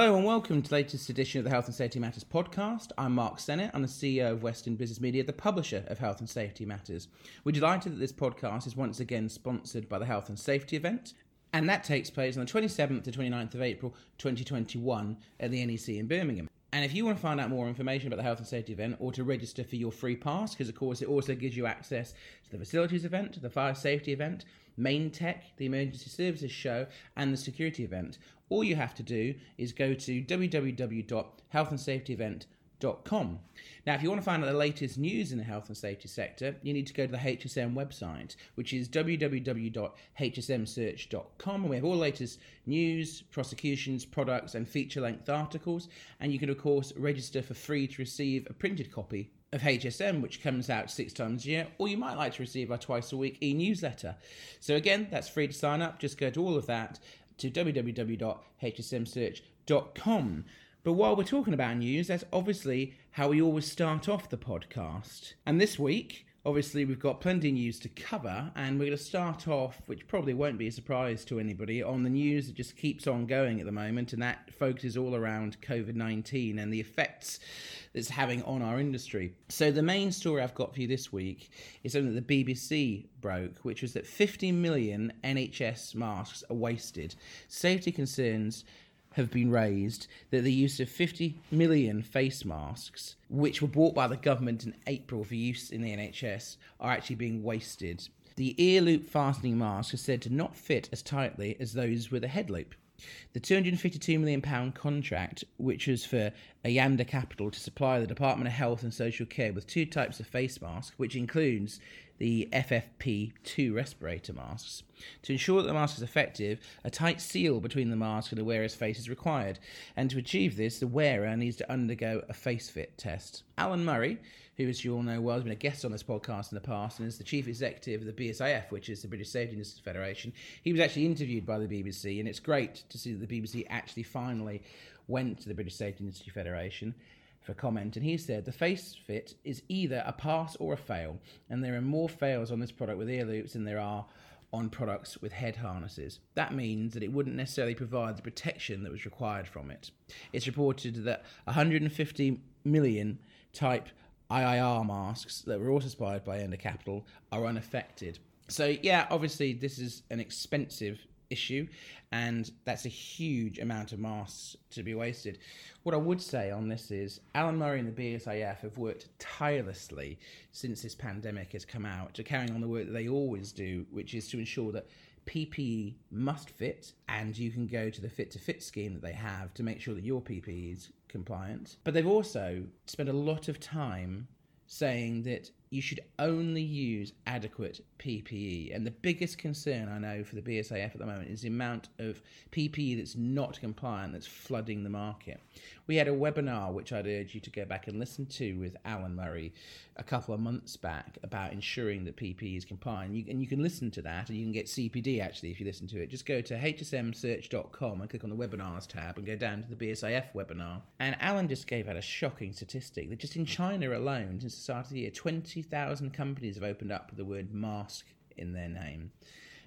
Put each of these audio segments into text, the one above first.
Hello and welcome to the latest edition of the Health and Safety Matters podcast. I'm Mark Sennett. I'm the CEO of Western Business Media, the publisher of Health and Safety Matters. We're delighted that this podcast is once again sponsored by the Health and Safety event, and that takes place on the 27th to 29th of April 2021 at the NEC in Birmingham. And if you want to find out more information about the health and safety event or to register for your free pass, because of course it also gives you access to the facilities event, to the fire safety event, Maintec, the emergency services show, and the security event, all you have to do is go to www.healthandsafetyevent.com. Now, if you want to find out the latest news in the health and safety sector, you need to go to the HSM website, which is www.hsmsearch.com. And we have all the latest news, prosecutions, products, and feature length articles. And you can, of course, register for free to receive a printed copy of HSM, which comes out six times a year, or you might like to receive our twice a week e newsletter. So, again, that's free to sign up. Just go to all of that to www.hsmsearch.com. But while we're talking about news, that's obviously how we always start off the podcast. And this week, obviously, we've got plenty of news to cover, and we're going to start off, which probably won't be a surprise to anybody, on the news that just keeps on going at the moment, and that focuses all around COVID 19 and the effects that's having on our industry. So, the main story I've got for you this week is something that the BBC broke, which was that 50 million NHS masks are wasted. Safety concerns have been raised that the use of 50 million face masks, which were bought by the government in April for use in the NHS, are actually being wasted. The ear loop fastening mask is said to not fit as tightly as those with a head loop. The £252 million contract, which was for Ayanda Capital to supply the Department of Health and Social Care with two types of face masks, which includes the FFP2 respirator masks. To ensure that the mask is effective, a tight seal between the mask and the wearer's face is required, and to achieve this, the wearer needs to undergo a face fit test. Alan Murray, who, as you all know well, has been a guest on this podcast in the past and is the chief executive of the BSIF, which is the British Safety Industries Federation, he was actually interviewed by the BBC, and it's great to see that the BBC actually finally went to the British Safety Industry Federation for comment, and he said the face fit is either a pass or a fail, and there are more fails on this product with ear loops than there are on products with head harnesses. That means that it wouldn't necessarily provide the protection that was required from it. It's reported that 150 million type IIR masks that were also supplied by Ayanda Capital are unaffected. So, yeah, obviously, this is an expensive issue, and that's a huge amount of masks to be wasted. What I would say on this is Alan Murray and the BSIF have worked tirelessly since this pandemic has come out to carrying on the work that they always do, which is to ensure that PPE must fit, and you can go to the fit to fit scheme that they have to make sure that your PPE is compliant. But they've also spent a lot of time saying that you should only use adequate PPE. And the biggest concern I know for the BSIF at the moment is the amount of PPE that's not compliant that's flooding the market. We had a webinar which I'd urge you to go back and listen to with Alan Murray a couple of months back about ensuring that PPE is compliant. You, and you can listen to that and you can get CPD actually if you listen to it. Just go to hsmsearch.com and click on the webinars tab and go down to the BSIF webinar. And Alan just gave out a shocking statistic that just in China alone, since the start of the year, 20,000 companies have opened up with the word mask in their name.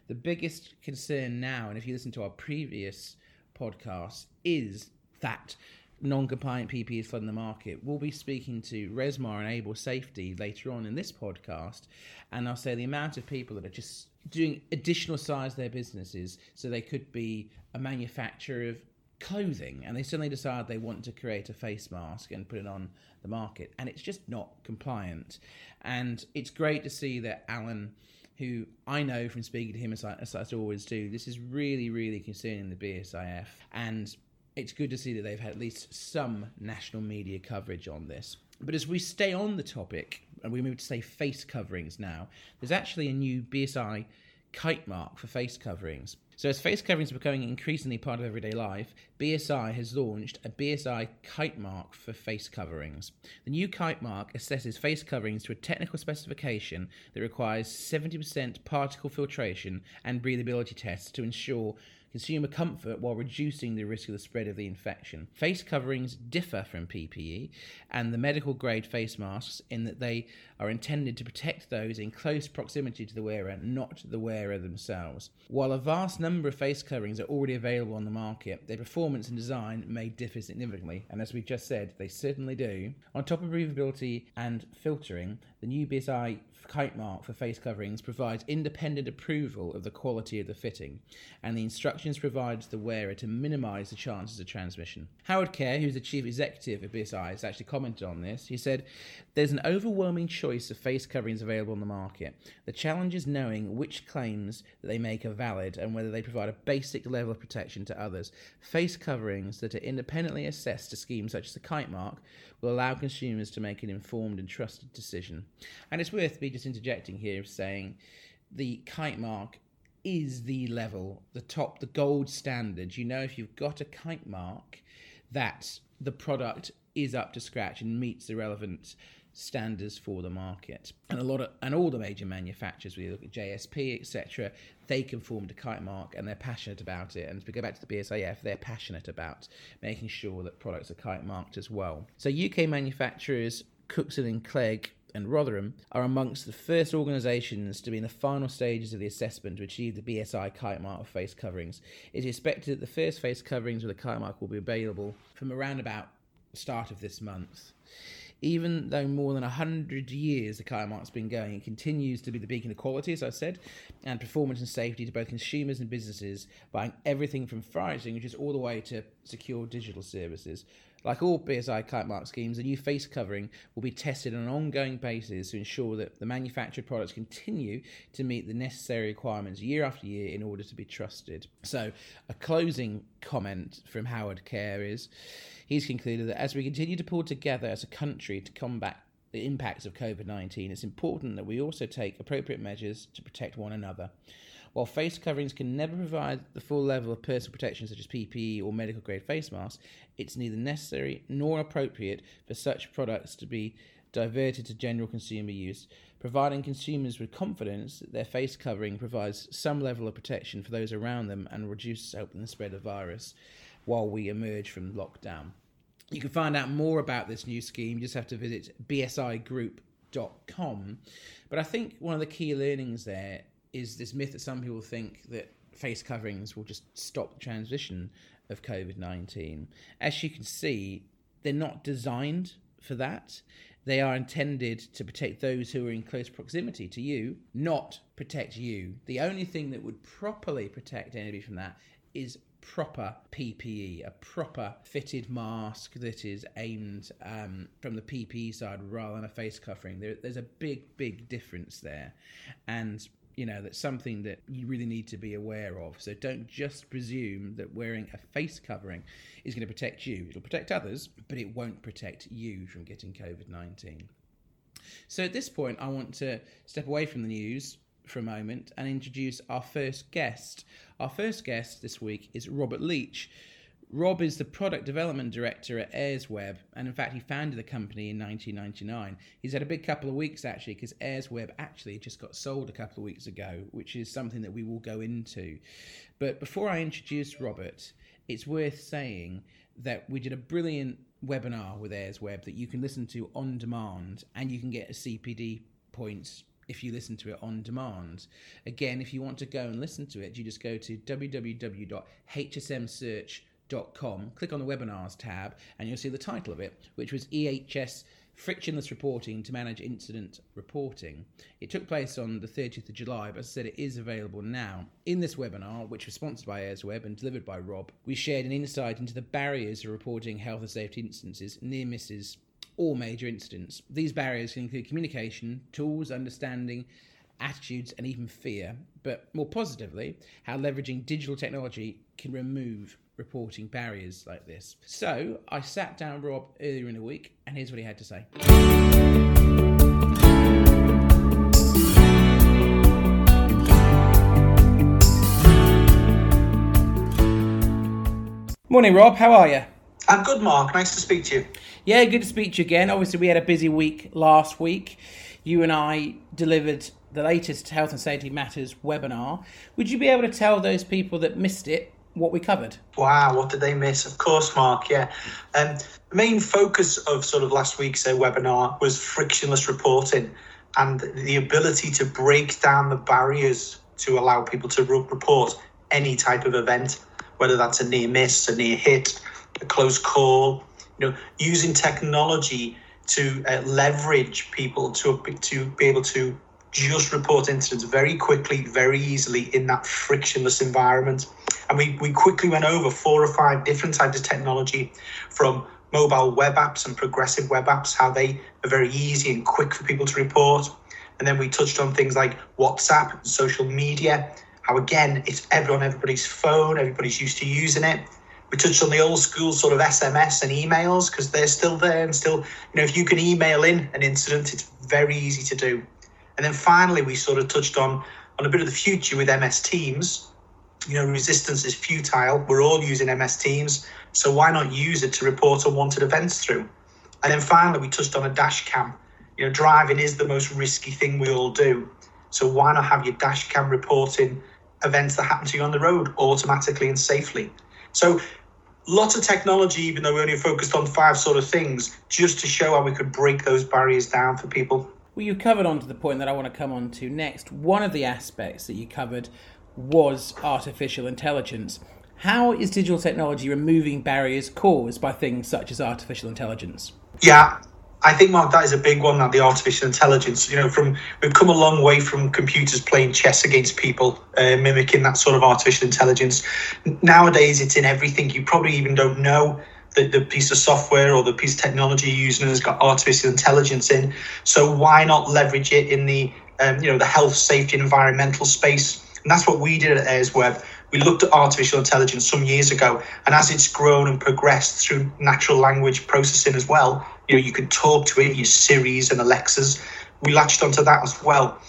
The biggest concern now, and if you listen to our previous podcasts, is that non-compliant PPE is flooding the market. We'll be speaking to Resmar and Able Safety later on in this podcast, and I'll say the amount of people that are just doing additional size their businesses, so they could be a manufacturer of clothing, and they suddenly decide they want to create a face mask and put it on the market, and it's just not compliant. And it's great to see that Alan who I know from speaking to him as I, as I always do, this is really, really concerning the BSIF. And it's good to see that they've had at least some national media coverage on this. But as we stay on the topic, and we move to say face coverings now, there's actually a new BSI kite mark for face coverings. So, as face coverings are becoming increasingly part of everyday life, BSI has launched a BSI kite mark for face coverings. The new kite mark assesses face coverings to a technical specification that requires 70% particle filtration and breathability tests to ensure consumer comfort while reducing the risk of the spread of the infection. Face coverings differ from PPE and the medical grade face masks in that they are intended to protect those in close proximity to the wearer, not the wearer themselves. While a vast number of face coverings are already available on the market, their performance and design may differ significantly, and as we've just said, they certainly do. On top of breathability and filtering, the new BSI kite mark for face coverings provides independent approval of the quality of the fitting, and the instructions provide to the wearer to minimise the chances of transmission. Howard Kerr, who's the chief executive of BSI, has actually commented on this. He said, There's an overwhelming choice of face coverings available on the market. The challenge is knowing which claims that they make are valid and whether they provide a basic level of protection to others. Face coverings that are independently assessed to schemes such as the kite mark will allow consumers to make an informed and trusted decision. And it's worth me just interjecting here saying the kite mark is the level, the top, the gold standard. You know, if you've got a kite mark, that the product is up to scratch and meets the relevant standards for the market. And a lot of and all the major manufacturers, we look at JSP, etc., they conform to kite mark and they're passionate about it. And if we go back to the BSIF, they're passionate about making sure that products are kite marked as well. So UK manufacturers, Cookson and Clegg and Rotherham are amongst the first organisations to be in the final stages of the assessment to achieve the BSI kite mark of face coverings. It is expected that the first face coverings with a kite mark will be available from around about the start of this month. Even though more than 100 years the kite mark's been going, it continues to be the beacon of quality, as I said, and performance and safety to both consumers and businesses, buying everything from fire extinguishers all the way to secure digital services. Like all BSI kite mark schemes, the new face covering will be tested on an ongoing basis to ensure that the manufactured products continue to meet the necessary requirements year after year in order to be trusted. So, a closing comment from Howard Kerr is he's concluded that as we continue to pull together as a country to combat the impacts of COVID 19, it's important that we also take appropriate measures to protect one another. While face coverings can never provide the full level of personal protection, such as PPE or medical grade face masks, it's neither necessary nor appropriate for such products to be diverted to general consumer use, providing consumers with confidence that their face covering provides some level of protection for those around them and reduces helping the spread of virus while we emerge from lockdown. You can find out more about this new scheme, you just have to visit bsigroup.com. But I think one of the key learnings there is this myth that some people think that face coverings will just stop the transmission of COVID 19. As you can see, they're not designed for that. They are intended to protect those who are in close proximity to you, not protect you. The only thing that would properly protect anybody from that is proper PPE, a proper fitted mask that is aimed um, from the PPE side rather than a face covering. There, there's a big, big difference there. And you know that's something that you really need to be aware of. So don't just presume that wearing a face covering is going to protect you. It'll protect others but it won't protect you from getting covid-19 so at this point i want to step away from the news for a moment and introduce our first guest. Our first guest this week is robert leach Rob is the product development director at AirsWeb, and in fact, he founded the company in 1999. He's had a big couple of weeks actually, because AirsWeb actually just got sold a couple of weeks ago, which is something that we will go into. But before I introduce Robert, it's worth saying that we did a brilliant webinar with AirsWeb that you can listen to on demand, and you can get a CPD points if you listen to it on demand. Again, if you want to go and listen to it, you just go to www.hsmsearch.com com, click on the webinars tab, and you'll see the title of it, which was EHS Frictionless Reporting to Manage Incident Reporting. It took place on the 30th of July, but as I said, it is available now. In this webinar, which was sponsored by AirsWeb and delivered by Rob, we shared an insight into the barriers of reporting health and safety instances, near misses, or major incidents. These barriers can include communication, tools, understanding, attitudes, and even fear. But more positively, how leveraging digital technology can remove reporting barriers like this. So I sat down Rob earlier in the week, and here's what he had to say. Morning, Rob. How are you? I'm good, Mark. Nice to speak to you. Yeah, good to speak to you again. Obviously, we had a busy week last week. You and I delivered the latest Health and Safety Matters webinar. Would you be able to tell those people that missed it what we covered. Wow, what did they miss? Of course, Mark. Yeah, um, the main focus of sort of last week's uh, webinar was frictionless reporting and the ability to break down the barriers to allow people to re- report any type of event, whether that's a near miss, a near hit, a close call. You know, using technology to uh, leverage people to to be able to just report incidents very quickly, very easily in that frictionless environment. And we, we quickly went over four or five different types of technology from mobile web apps and progressive web apps, how they are very easy and quick for people to report. And then we touched on things like WhatsApp, social media, how again, it's everyone, everybody's phone, everybody's used to using it. We touched on the old school sort of SMS and emails because they're still there and still, you know, if you can email in an incident, it's very easy to do. And then finally, we sort of touched on on a bit of the future with MS Teams. You know, resistance is futile. We're all using MS Teams, so why not use it to report unwanted events through? And then finally, we touched on a dash cam. You know, driving is the most risky thing we all do. So why not have your dash cam reporting events that happen to you on the road automatically and safely? So lots of technology, even though we only focused on five sort of things, just to show how we could break those barriers down for people. Well, you covered on to the point that I want to come on to next. One of the aspects that you covered was artificial intelligence. How is digital technology removing barriers caused by things such as artificial intelligence? Yeah, I think Mark, that is a big one. That the artificial intelligence, you know, from we've come a long way from computers playing chess against people, uh, mimicking that sort of artificial intelligence. Nowadays, it's in everything. You probably even don't know the, the piece of software or the piece of technology you're using has got artificial intelligence in. So why not leverage it in the um, you know the health, safety, and environmental space? And that's what we did at AirsWeb. We looked at artificial intelligence some years ago, and as it's grown and progressed through natural language processing as well, you know you can talk to it, your Siri's and Alexas. We latched onto that as well.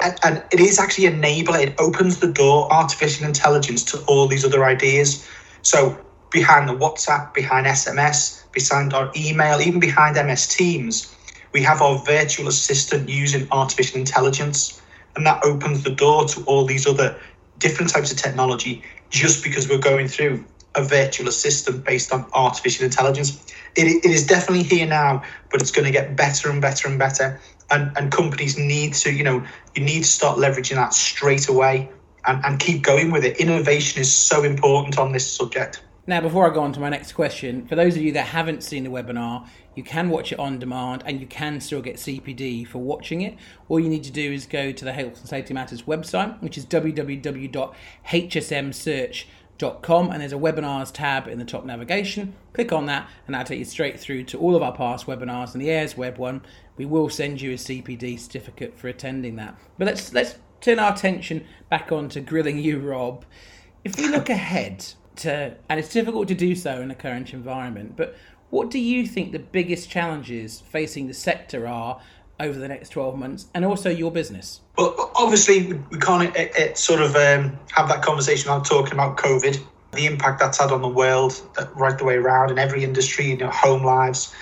And, and it is actually enabling, it opens the door, artificial intelligence, to all these other ideas. So behind the WhatsApp, behind SMS, behind our email, even behind MS Teams, we have our virtual assistant using artificial intelligence. And that opens the door to all these other different types of technology just because we're going through a virtual assistant based on artificial intelligence. It, it is definitely here now, but it's going to get better and better and better. And, and companies need to, you know, you need to start leveraging that straight away and, and keep going with it. Innovation is so important on this subject. Now, before I go on to my next question, for those of you that haven't seen the webinar, you can watch it on demand and you can still get CPD for watching it. All you need to do is go to the Health and Safety Matters website, which is www.hsmsearch.com, and there's a webinars tab in the top navigation. Click on that, and that'll take you straight through to all of our past webinars and the AIRS Web one. We will send you a CPD certificate for attending that. But let's let's turn our attention back on to grilling you, Rob. If we look ahead, to, and it's difficult to do so in the current environment. But what do you think the biggest challenges facing the sector are over the next 12 months and also your business? Well, obviously, we can't it, it sort of um, have that conversation without talking about COVID, the impact that's had on the world uh, right the way around in every industry, in know, home lives.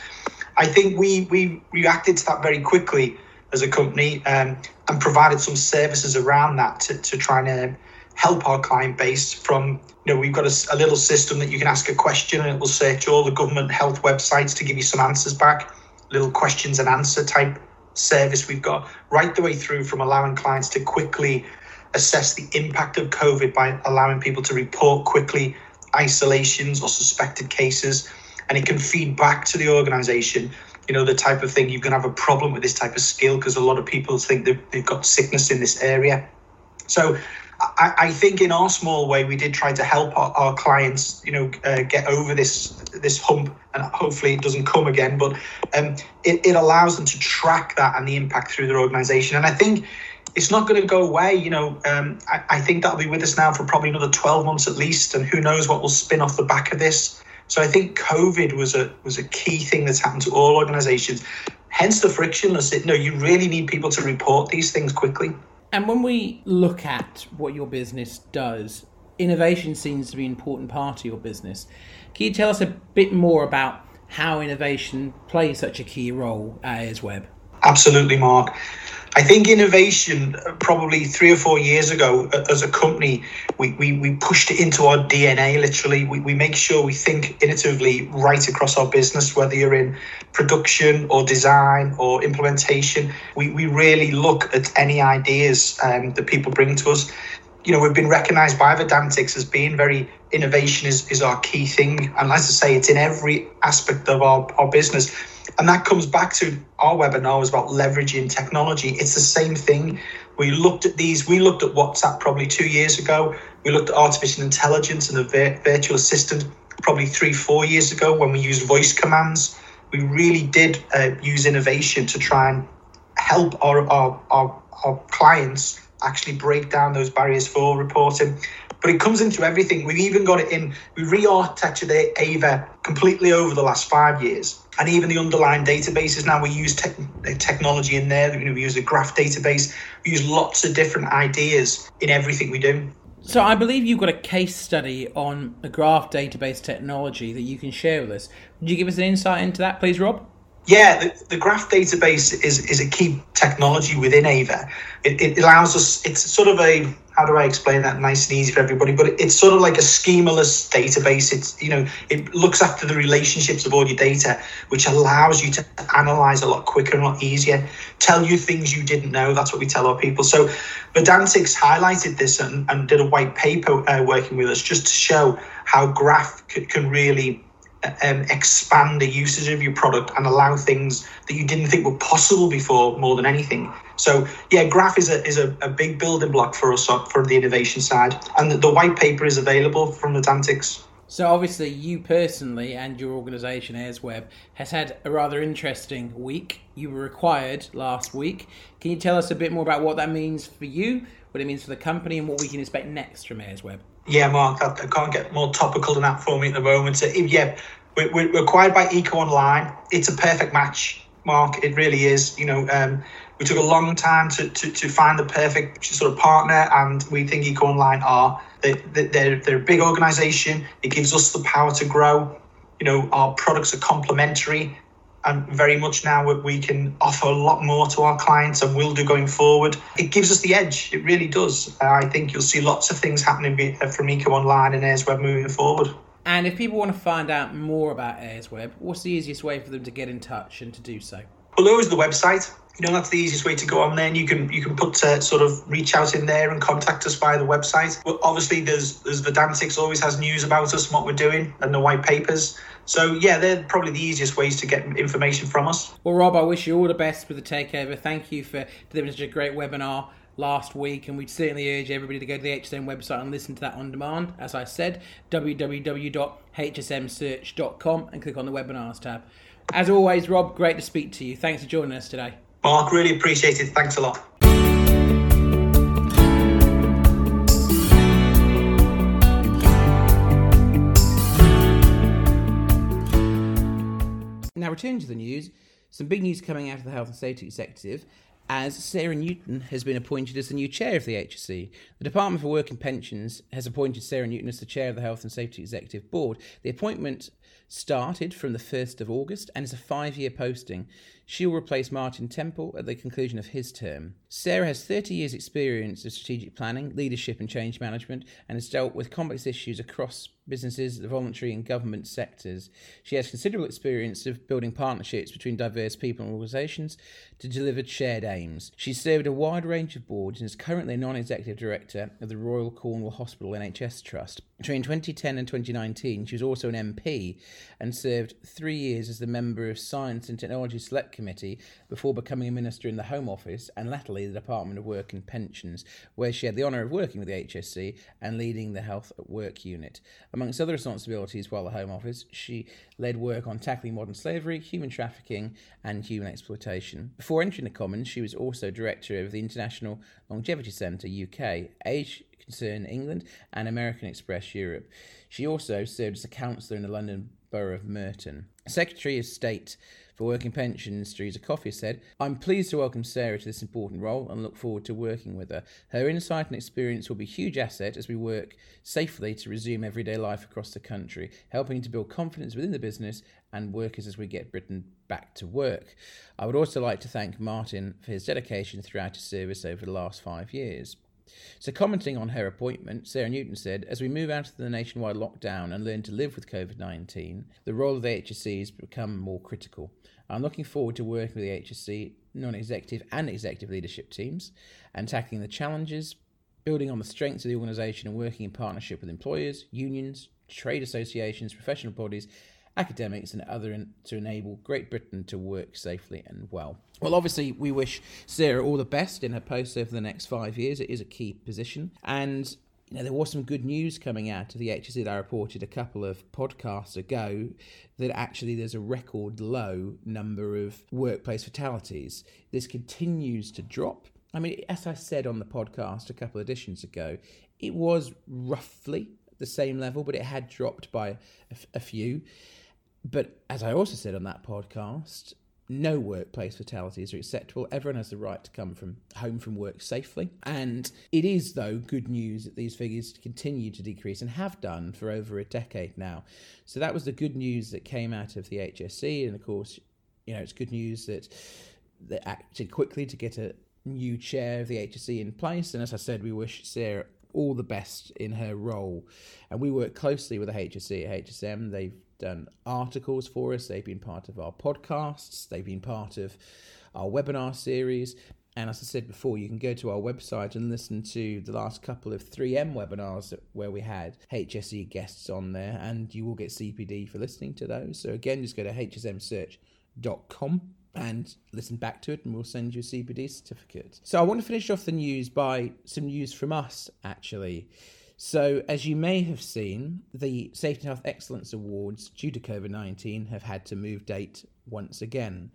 I think we, we reacted to that very quickly as a company um, and provided some services around that to, to try and um, help our client base from you know we've got a, a, little system that you can ask a question and it will search all the government health websites to give you some answers back. Little questions and answer type service we've got right the way through from allowing clients to quickly assess the impact of covid by allowing people to report quickly isolations or suspected cases. And it can feed back to the organization you know the type of thing you're going to have a problem with this type of skill because a lot of people think they've, they've got sickness in this area. So I, I, think in our small way we did try to help our, our clients, you know, uh, get over this this hump, and hopefully it doesn't come again. But um, it, it allows them to track that and the impact through their organisation, and I think it's not going to go away. You know, um, I, I think that'll be with us now for probably another twelve months at least, and who knows what will spin off the back of this. So I think COVID was a was a key thing that's happened to all organisations. Hence the frictionless. It, no, you really need people to report these things quickly. And when we look at what your business does, innovation seems to be an important part of your business. Can you tell us a bit more about how innovation plays such a key role at AirsWeb? Absolutely, Mark. I think innovation, probably three or four years ago, as a company, we, we, we pushed it into our DNA literally. We, we make sure we think innovatively right across our business, whether you're in production or design or implementation. We, we really look at any ideas um, that people bring to us. You know, we've been recognized by Verdantix as being very innovation is, is our key thing. And as I say, it's in every aspect of our, our business and that comes back to our webinar was about leveraging technology. It's the same thing. We looked at these, we looked at WhatsApp probably two years ago. We looked at artificial intelligence and the vir- virtual assistant probably three, four years ago when we used voice commands. We really did uh, use innovation to try and help our, our, our, our clients actually break down those barriers for reporting but it comes into everything. We've even got it in, we re architected Ava completely over the last five years. And even the underlying databases now, we use te- technology in there. You know, we use a graph database. We use lots of different ideas in everything we do. So I believe you've got a case study on a graph database technology that you can share with us. Would you give us an insight into that, please, Rob? Yeah, the, the, graph database is, is a key technology within Ava. It, it, allows us, it's sort of a, how do I explain that nice and easy for everybody? But it, it's sort of like a schemaless database. It's, you know, it looks after the relationships of all your data, which allows you to analyze a lot quicker and a lot easier, tell you things you didn't know. That's what we tell our people. So Verdantix highlighted this and, and did a white paper uh, working with us just to show how graph c- can really um, expand the usage of your product and allow things that you didn't think were possible before more than anything. So yeah, Graph is a is a, a big building block for us for the innovation side, and the, the white paper is available from Verdantix. So obviously, you personally and your organisation AirsWeb has had a rather interesting week. You were required last week. Can you tell us a bit more about what that means for you, what it means for the company, and what we can expect next from AirsWeb? Yeah, Mark, I, I, can't get more topical than that for me at the moment. So, yeah, we're, we're acquired by Eco Online. It's a perfect match, Mark. It really is. You know, um, we took a long time to, to, to find the perfect sort of partner, and we think Eco Online are. They, they're, they're a big organization. It gives us the power to grow. You know, our products are complementary and very much now we can offer a lot more to our clients and will do going forward. It gives us the edge. It really does. I think you'll see lots of things happening uh, from Eco Online and AirsWeb moving forward. And if people want to find out more about AirsWeb, what's the easiest way for them to get in touch and to do so? Well, always the website. You know, that's the easiest way to go on there. And you can you can put uh, sort of reach out in there and contact us via the website. Well, obviously, there's there's Verdantix always has news about us and what we're doing and the white papers. So yeah, they're probably the easiest ways to get information from us. Well, Rob, I wish you all the best with the takeover. Thank you for delivering such a great webinar last week, and we'd certainly urge everybody to go to the HSM website and listen to that on demand. As I said, www.hsmsearch.com and click on the webinars tab. As always, Rob, great to speak to you. Thanks for joining us today. Mark, really appreciate it. Thanks a lot. Now, returning to the news, some big news coming out of the Health and Safety Executive as Sarah Newton has been appointed as the new chair of the HSE. The Department for Work and Pensions has appointed Sarah Newton as the chair of the Health and Safety Executive Board. The appointment started from the 1st of August and is a five year posting. She will replace Martin Temple at the conclusion of his term. Sarah has 30 years' experience of strategic planning, leadership, and change management and has dealt with complex issues across businesses, the voluntary and government sectors. She has considerable experience of building partnerships between diverse people and organisations to deliver shared aims. She's served a wide range of boards and is currently a non executive director of the Royal Cornwall Hospital NHS Trust. Between 2010 and 2019, she was also an MP and served three years as the member of Science and Technology Select Committee before becoming a minister in the Home Office and latterly the Department of Work and Pensions, where she had the honour of working with the HSC and leading the Health at Work unit. Amongst other responsibilities while the Home Office, she led work on tackling modern slavery, human trafficking, and human exploitation. Before entering the Commons, she was also director of the International Longevity Centre UK, Age Concern England, and American Express Europe. She also served as a councillor in the London Borough of Merton. Secretary of State for Working Pensions, Thérèse Coffey said, I'm pleased to welcome Sarah to this important role and look forward to working with her. Her insight and experience will be a huge asset as we work safely to resume everyday life across the country, helping to build confidence within the business and workers as we get Britain back to work. I would also like to thank Martin for his dedication throughout his service over the last five years. So, commenting on her appointment, Sarah Newton said, As we move out of the nationwide lockdown and learn to live with COVID 19, the role of the HSE has become more critical. I'm looking forward to working with the HSE non executive and executive leadership teams and tackling the challenges, building on the strengths of the organisation and working in partnership with employers, unions, trade associations, professional bodies, academics, and other in, to enable Great Britain to work safely and well. Well, obviously, we wish Sarah all the best in her post over the next five years. It is a key position, and you know, there was some good news coming out of the HSE that I reported a couple of podcasts ago that actually there's a record low number of workplace fatalities. This continues to drop. I mean, as I said on the podcast a couple of editions ago, it was roughly the same level, but it had dropped by a, few. But as I also said on that podcast, no workplace fatalities are acceptable. Everyone has the right to come from home from work safely. And it is, though, good news that these figures continue to decrease and have done for over a decade now. So that was the good news that came out of the HSE. And of course, you know, it's good news that they acted quickly to get a new chair of the HSE in place. And as I said, we wish Sarah all the best in her role. And we work closely with the HSE at HSM. They've done articles for us, they've been part of our podcasts, they've been part of our webinar series. And as I said before, you can go to our website and listen to the last couple of 3M webinars where we had HSE guests on there, and you will get CPD for listening to those. So, again, just go to hsmsearch.com and listen back to it, and we'll send you a CPD certificate. So, I want to finish off the news by some news from us, actually. So, as you may have seen, the Safety and Health Excellence Awards, due to COVID 19, have had to move date once again.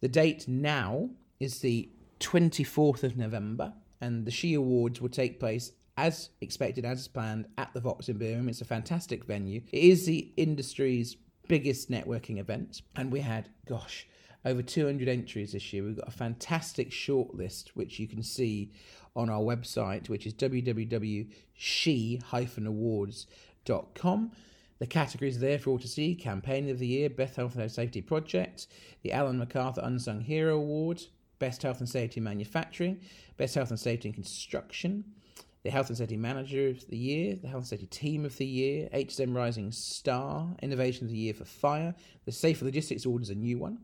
The date now is the 24th of November, and the SHE Awards will take place as expected, as planned, at the Vox in Birmingham. It's a fantastic venue. It is the industry's biggest networking event, and we had, gosh, over 200 entries this year. We've got a fantastic shortlist, which you can see on our website, which is www.she-awards.com. The categories are there for all to see Campaign of the Year, Best Health and Safety Project, the Alan MacArthur Unsung Hero Award, Best Health and Safety Manufacturing, Best Health and Safety in Construction, the Health and Safety Manager of the Year, the Health and Safety Team of the Year, HSM Rising Star, Innovation of the Year for Fire, the Safe Logistics Award is a new one,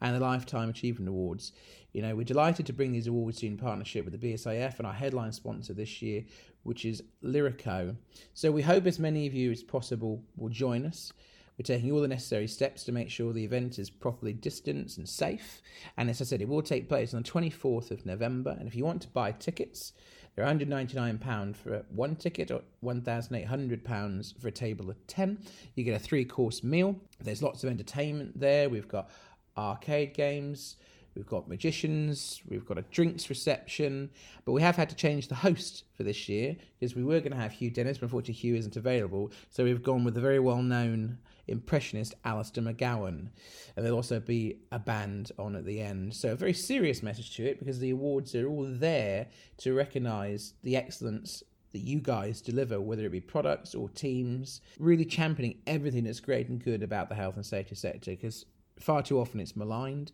and the Lifetime Achievement Awards. You know, we're delighted to bring these awards to you in partnership with the BSIF and our headline sponsor this year, which is Lyreco. So we hope as many of you as possible will join us. We're taking all the necessary steps to make sure the event is properly distanced and safe. And as I said, it will take place on the 24th of November. And if you want to buy tickets, they're £199 for one ticket or £1,800 for a table of 10. You get a three course meal. There's lots of entertainment there. We've got arcade games. We've got magicians, we've got a drinks reception, but we have had to change the host for this year because we were going to have Hugh Dennis, but unfortunately Hugh isn't available. So we've gone with the very well known impressionist Alistair McGowan. And there'll also be a band on at the end. So a very serious message to it because the awards are all there to recognise the excellence that you guys deliver, whether it be products or teams, really championing everything that's great and good about the health and safety sector because far too often it's maligned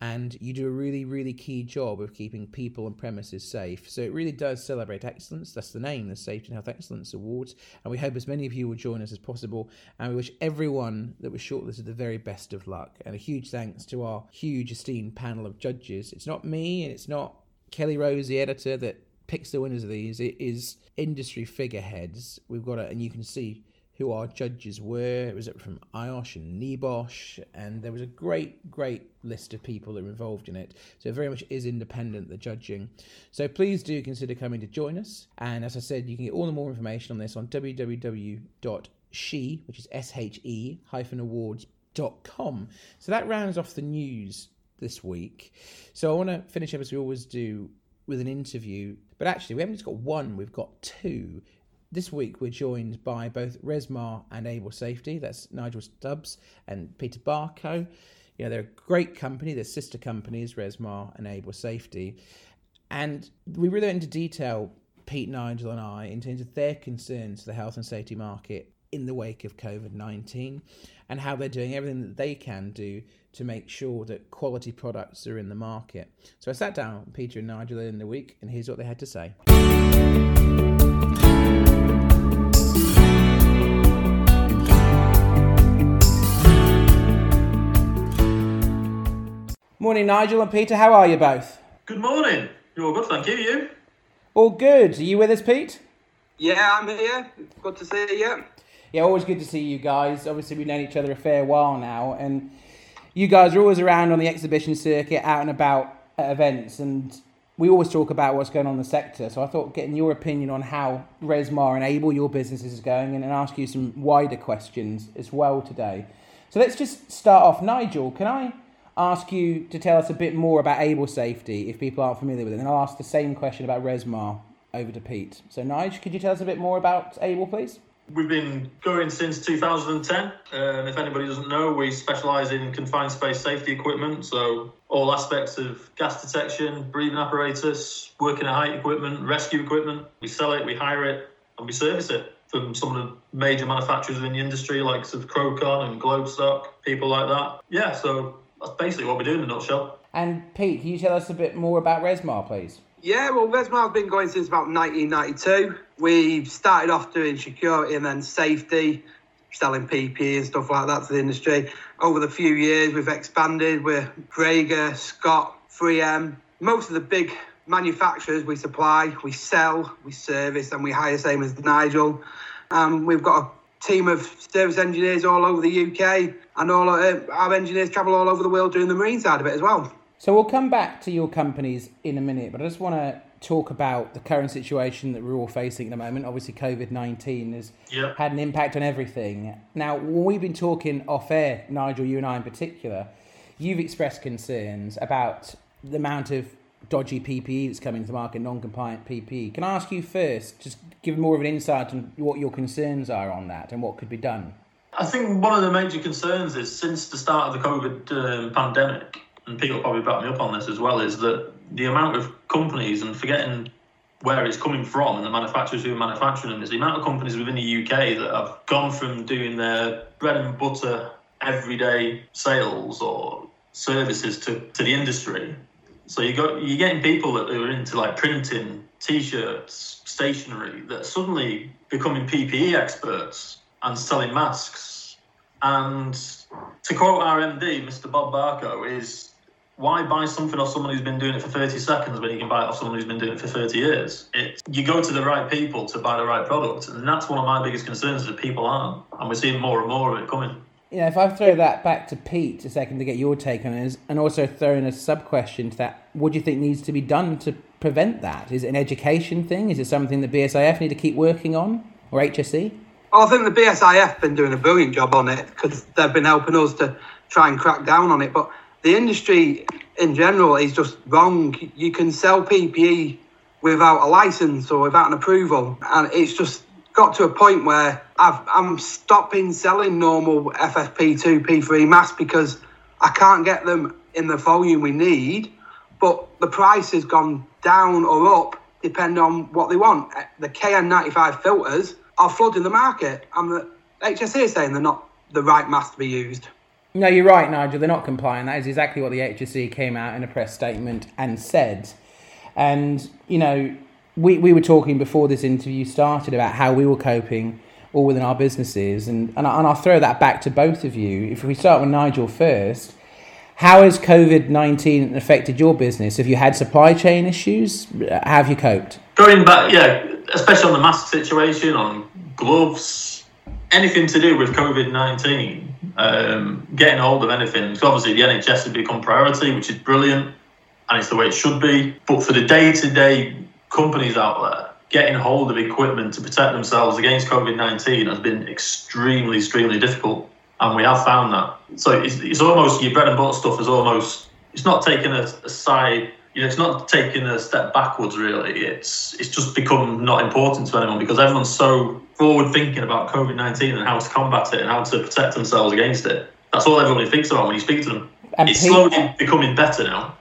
and you do a really, really key job of keeping people and premises safe. So it really does celebrate excellence. That's the name, the Safety and Health Excellence Awards. And we hope as many of you will join us as possible. And we wish everyone that was shortlisted the very best of luck. And a huge thanks to our huge esteemed panel of judges. It's not me and it's not Kelly Rose, the editor, that picks the winners of these. It is industry figureheads. We've got it, and you can see who our judges were. It was from IOSH and NEBOSH, and there was a great, great list of people that were involved in it. So it very much is independent, the judging. So please do consider coming to join us. And as I said, you can get all the more information on this on www.she, which is S-H-E hyphen awards.com. So that rounds off the news this week. So I want to finish up as we always do with an interview. But actually, we haven't just got one, we've got two this week we're joined by both Resmar and Able Safety. That's Nigel Stubbs and Peter Barco. You know, they're a great company, they're sister companies, Resmar and Able Safety. And we really went into detail, Pete, Nigel, and I, in terms of their concerns to the health and safety market in the wake of COVID 19 and how they're doing everything that they can do to make sure that quality products are in the market. So I sat down with Peter and Nigel in the week, and here's what they had to say. Morning, Nigel and Peter. How are you both? Good morning. You're all good, thank you. You? All good. Are you with us, Pete? Yeah, I'm here. Good to see you. Yeah, always good to see you guys. Obviously, we've known each other a fair while now, and you guys are always around on the exhibition circuit, out and about at events, and we always talk about what's going on in the sector. So I thought getting your opinion on how Resmar and Able, your business, is going, and, and ask you some wider questions as well today. So let's just start off. Nigel, can I ask you to tell us a bit more about Able Safety if people aren't familiar with it? And I'll ask the same question about Resmar over to Pete. So, Nigel, could you tell us a bit more about Able, please? We've been going since 2010. and if anybody doesn't know, we specialise in confined space safety equipment. So, all aspects of gas detection, breathing apparatus, working at height equipment, rescue equipment. We sell it, we hire it, and we service it from some of the major manufacturers in the industry, like sort of Crowcon and Globestock, people like that. Yeah, so that's basically what we do in a nutshell. And Pete, can you tell us a bit more about Resmar, please? Yeah, well, Resmar's been going since about 1992. We started off doing security and then safety, selling PPE and stuff like that to the industry. Over the few years, we've expanded. We're Dräger, Scott, 3M. Most of the big manufacturers we supply, we sell, we service, and we hire, the same as Nigel. Um, we've got a team of service engineers all over the UK, and all uh, our engineers travel all over the world doing the marine side of it as well. So we'll come back to your companies in a minute, but I just want to talk about the current situation that we're all facing at the moment. Obviously, COVID 19 has Yep. had an impact on everything. Now, when we've been talking off air, Nigel, you and I in particular, you've expressed concerns about the amount of dodgy PPE that's coming to market, non compliant PPE. Can I ask you first, just give more of an insight on what your concerns are on that and what could be done? I think one of the major concerns is since the start of the COVID um, pandemic, and people probably back me up on this as well, is that the amount of companies and forgetting where it's coming from and the manufacturers who are manufacturing them is the amount of companies within the UK that have gone from doing their bread and butter everyday sales or services to, to the industry. So you got you're getting people that are into like printing, t-shirts, stationery that are suddenly becoming PPE experts and selling masks. And to quote our MD, Mr. Bob Barco, is why buy something off someone who's been doing it for 30 seconds when you can buy it off someone who's been doing it for 30 years? It, you go to the right people to buy the right product. And that's one of my biggest concerns is that people aren't. And we're seeing more and more of it coming. You know, if I throw that back to Pete a second to get your take on it, and also throw in a sub question to that, what do you think needs to be done to prevent that? Is it an education thing? Is it something that BSIF need to keep working on, or HSE? Well, I think the BSIF have been doing a brilliant job on it because they've been helping us to try and crack down on it. But the industry in general is just wrong. You can sell PPE without a license or without an approval, and it's just got to a point where I've, I'm stopping selling normal FFP2, P3 masks because I can't get them in the volume we need, but the price has gone down or up depending on what they want. Eh, the KN95 filters are flooding the market, and the HSE is saying they're not the right mask to be used. No, you're right, Nigel. They're not complying. That is exactly what the HSE came out in a press statement and said. And, you know, we, we were talking before this interview started about how we were coping all within our businesses. And, and, I, and I'll throw that back to both of you. If we start with Nigel first, how has COVID 19 affected your business? Have you had supply chain issues? How have you coped? Going back, yeah, especially on the mask situation, on gloves, anything to do with COVID 19, um, getting hold of anything. Because obviously the NHS has become priority, which is brilliant, and it's the way it should be. But for the day to day companies out there, getting hold of equipment to protect themselves against COVID 19 has been extremely, extremely difficult. And we have found that. So it's, it's almost your bread and butter stuff is almost, it's not taking a, a side you know, it's not taking a step backwards really. It's it's just become not important to anyone because everyone's so forward thinking about COVID nineteen and how to combat it and how to protect themselves against it. That's all everybody thinks about when you speak to them. And it's Pete- slowly becoming better now.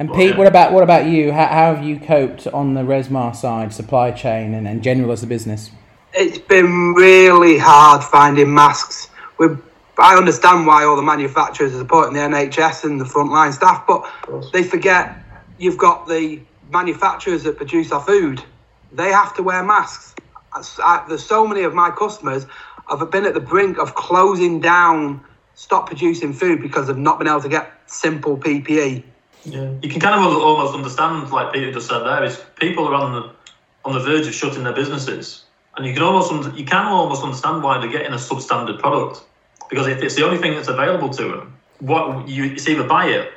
And Well, Pete, yeah. what about what about you? How, how have you coped on the Resmar side, supply chain, and, and general as a business? It's been really hard finding masks. We, I understand why all the manufacturers are supporting the NHS and the frontline staff, but they forget you've got the manufacturers that produce our food. They have to wear masks. I, there's so many of my customers have been at the brink of closing down, stop producing food because they've not been able to get simple PPE. Yeah, you can kind of almost understand, like Peter just said there, is people are on the on the verge of shutting their businesses, and you can almost you can almost understand why they're getting a substandard product because if it's the only thing that's available to them, what you it's either buy it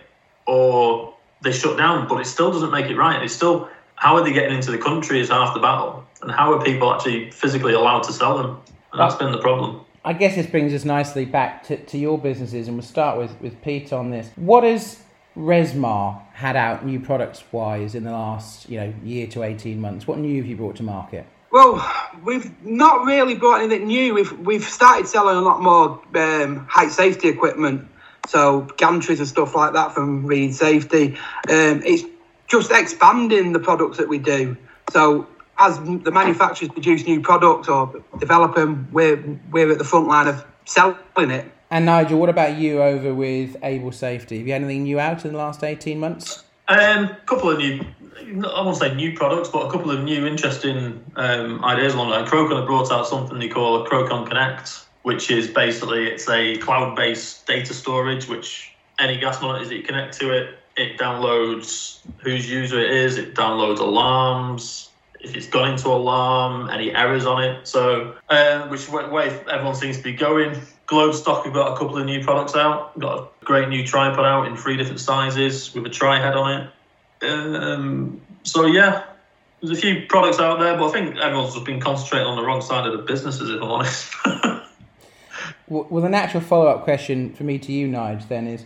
or they shut down. But it still doesn't make it right. It's still how are they getting into the country is half the battle, and how are people actually physically allowed to sell them? And that's been the problem. I guess this brings us nicely back to, to your businesses, and we'll start with, with Pete on this. What has Resmar had out new products wise in the last you know year to 18 months? What new have you brought to market? Well, we've not really brought anything new. We've we've started selling a lot more um, height safety equipment, so gantries and stuff like that from Reed Safety. Um, it's just expanding the products that we do. So as the manufacturers produce new products or develop them, we're we're at the front line of selling it. And Nigel, what about you over with Able Safety? Have you had anything new out in the last 18 months? A um, couple of new, I won't say new products, but a couple of new interesting um, ideas along that. Crowcon have brought out something they call Crowcon Connect, which is basically it's a cloud-based data storage, which any gas monitors that you connect to it, it downloads whose user it is, it downloads alarms, if it's gone into alarm, any errors on it. So, uh, which way everyone seems to be going. Globestock have got a couple of new products out. Got a great new tripod out in three different sizes with a tri head on it. Um, so yeah, there's a few products out there, but I think everyone's just been concentrating on the wrong side of the businesses, if I'm honest. well, the natural follow-up question for me to you, Nige, then is: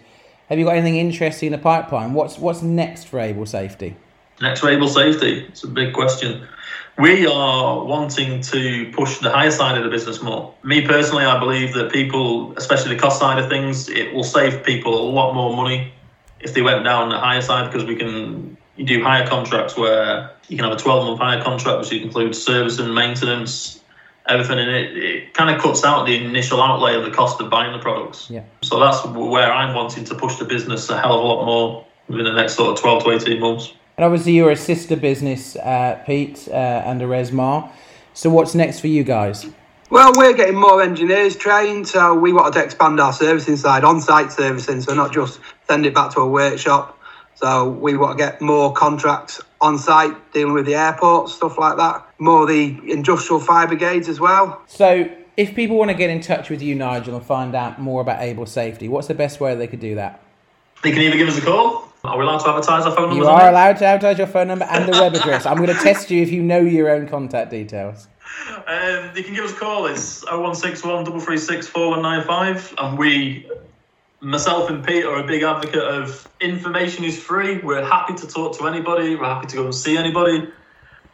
Have you got anything interesting in the pipeline? What's what's next for Able Safety? Next Able Safety. It's a big question. We are wanting to push the higher side of the business more. Me personally, I believe that people, especially the cost side of things, it will save people a lot more money if they went down the higher side because we can you do higher contracts where you can have a 12 month hire contract which includes service and maintenance everything in it. It kind of cuts out the initial outlay of the cost of buying the products. Yeah. So that's where i'm wanting to push the business a hell of a lot more within the next sort of 12 to 18 months and obviously, you're a sister business, uh, Pete, uh, under Resmar. So, what's next for you guys? Well, we're getting more engineers trained, so we wanted to expand our servicing side, on site servicing, so not just send it back to a workshop. So, we want to get more contracts on site dealing with the airports, stuff like that. More the industrial fire brigades as well. So, if people want to get in touch with you, Nigel, and find out more about Able Safety, what's the best way they could do that? They can either give us a call are we allowed to advertise our phone number? You are allowed to advertise your phone number and the web address. I'm going to test you if you know your own contact details. Um, you can give us a call. It's 0161 336 4195. And we, myself and Pete, are a big advocate of information is free. We're happy to talk to anybody. We're happy to go and see anybody.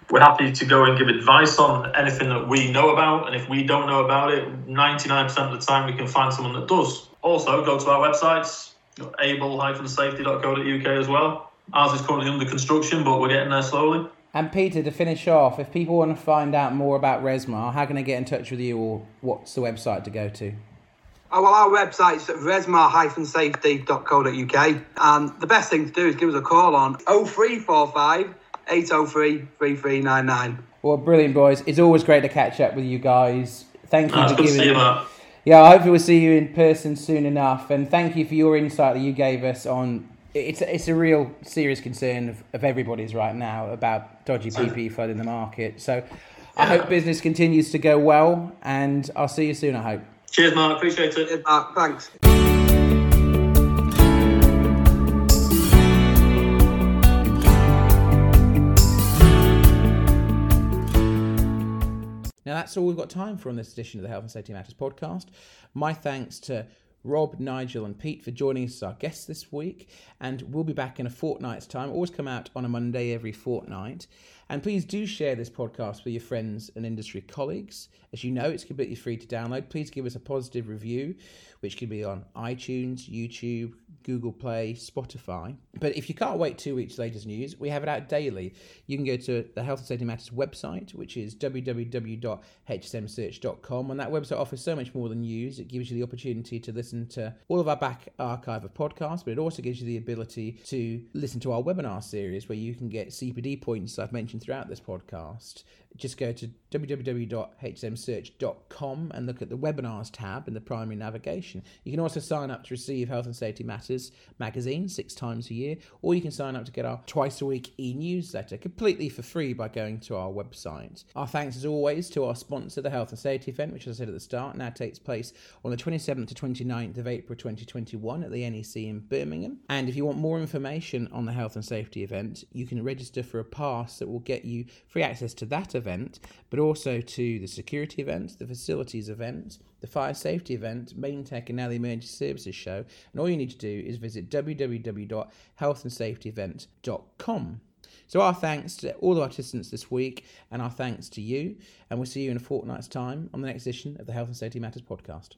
We're happy to go and give advice on anything that we know about. And if we don't know about it, 99% of the time we can find someone that does. Also, go to our websites, able-safety.co.uk as well. Ours is currently under construction, but we're getting there slowly. And Peter, to finish off, if people want to find out more about Resmar, how can they get in touch with you, or what's the website to go to? Oh, well, our website's at resmar-safety.co.uk, and the best thing to do is give us a call on 0345 803 3399. Well, brilliant, boys. It's always great to catch up with you guys. Thank you no, for giving. You, yeah, I hope we'll see you in person soon enough. And thank you for your insight that you gave us on. It's it's a real serious concern of, of everybody's right now about dodgy PP flooding the market. So I hope business continues to go well, and I'll see you soon. I hope. Cheers, Mark. Appreciate it. Mark, thanks. Now, that's all we've got time for on this edition of the Health and Safety Matters podcast. My thanks to Rob, Nigel, and Pete for joining us as our guests this week. And we'll be back in a fortnight's time. Always come out on a Monday every fortnight. And please do share this podcast with your friends and industry colleagues. As you know, it's completely free to download. Please give us a positive review, which can be on iTunes, YouTube, Google Play, Spotify. But if you can't wait two weeks latest news, we have it out daily. You can go to the Health and Safety Matters website, which is www.hsmsearch.com. And that website offers so much more than news. It gives you the opportunity to listen to all of our back archive of podcasts, but it also gives you the ability to listen to our webinar series where you can get CPD points I've mentioned throughout this podcast just go to www.hsmsearch.com and look at the webinars tab in the primary navigation. You can also sign up to receive Health and Safety Matters magazine six times a year, or you can sign up to get our twice a week e newsletter completely for free by going to our website. Our thanks, as always, to our sponsor, the Health and Safety event, which, as I said at the start, now takes place on the 27th to 29th of April 2021 at the NEC in Birmingham. And if you want more information on the Health and Safety event, you can register for a pass that will get you free access to that event event, but also to the security event, the facilities event, the fire safety event, Maintec, and now the emergency services show. And all you need to do is visit www.healthandsafetyevent.com. So, our thanks to all the participants this week, and our thanks to you. And we'll see you in a fortnight's time on the next edition of the Health and Safety Matters podcast.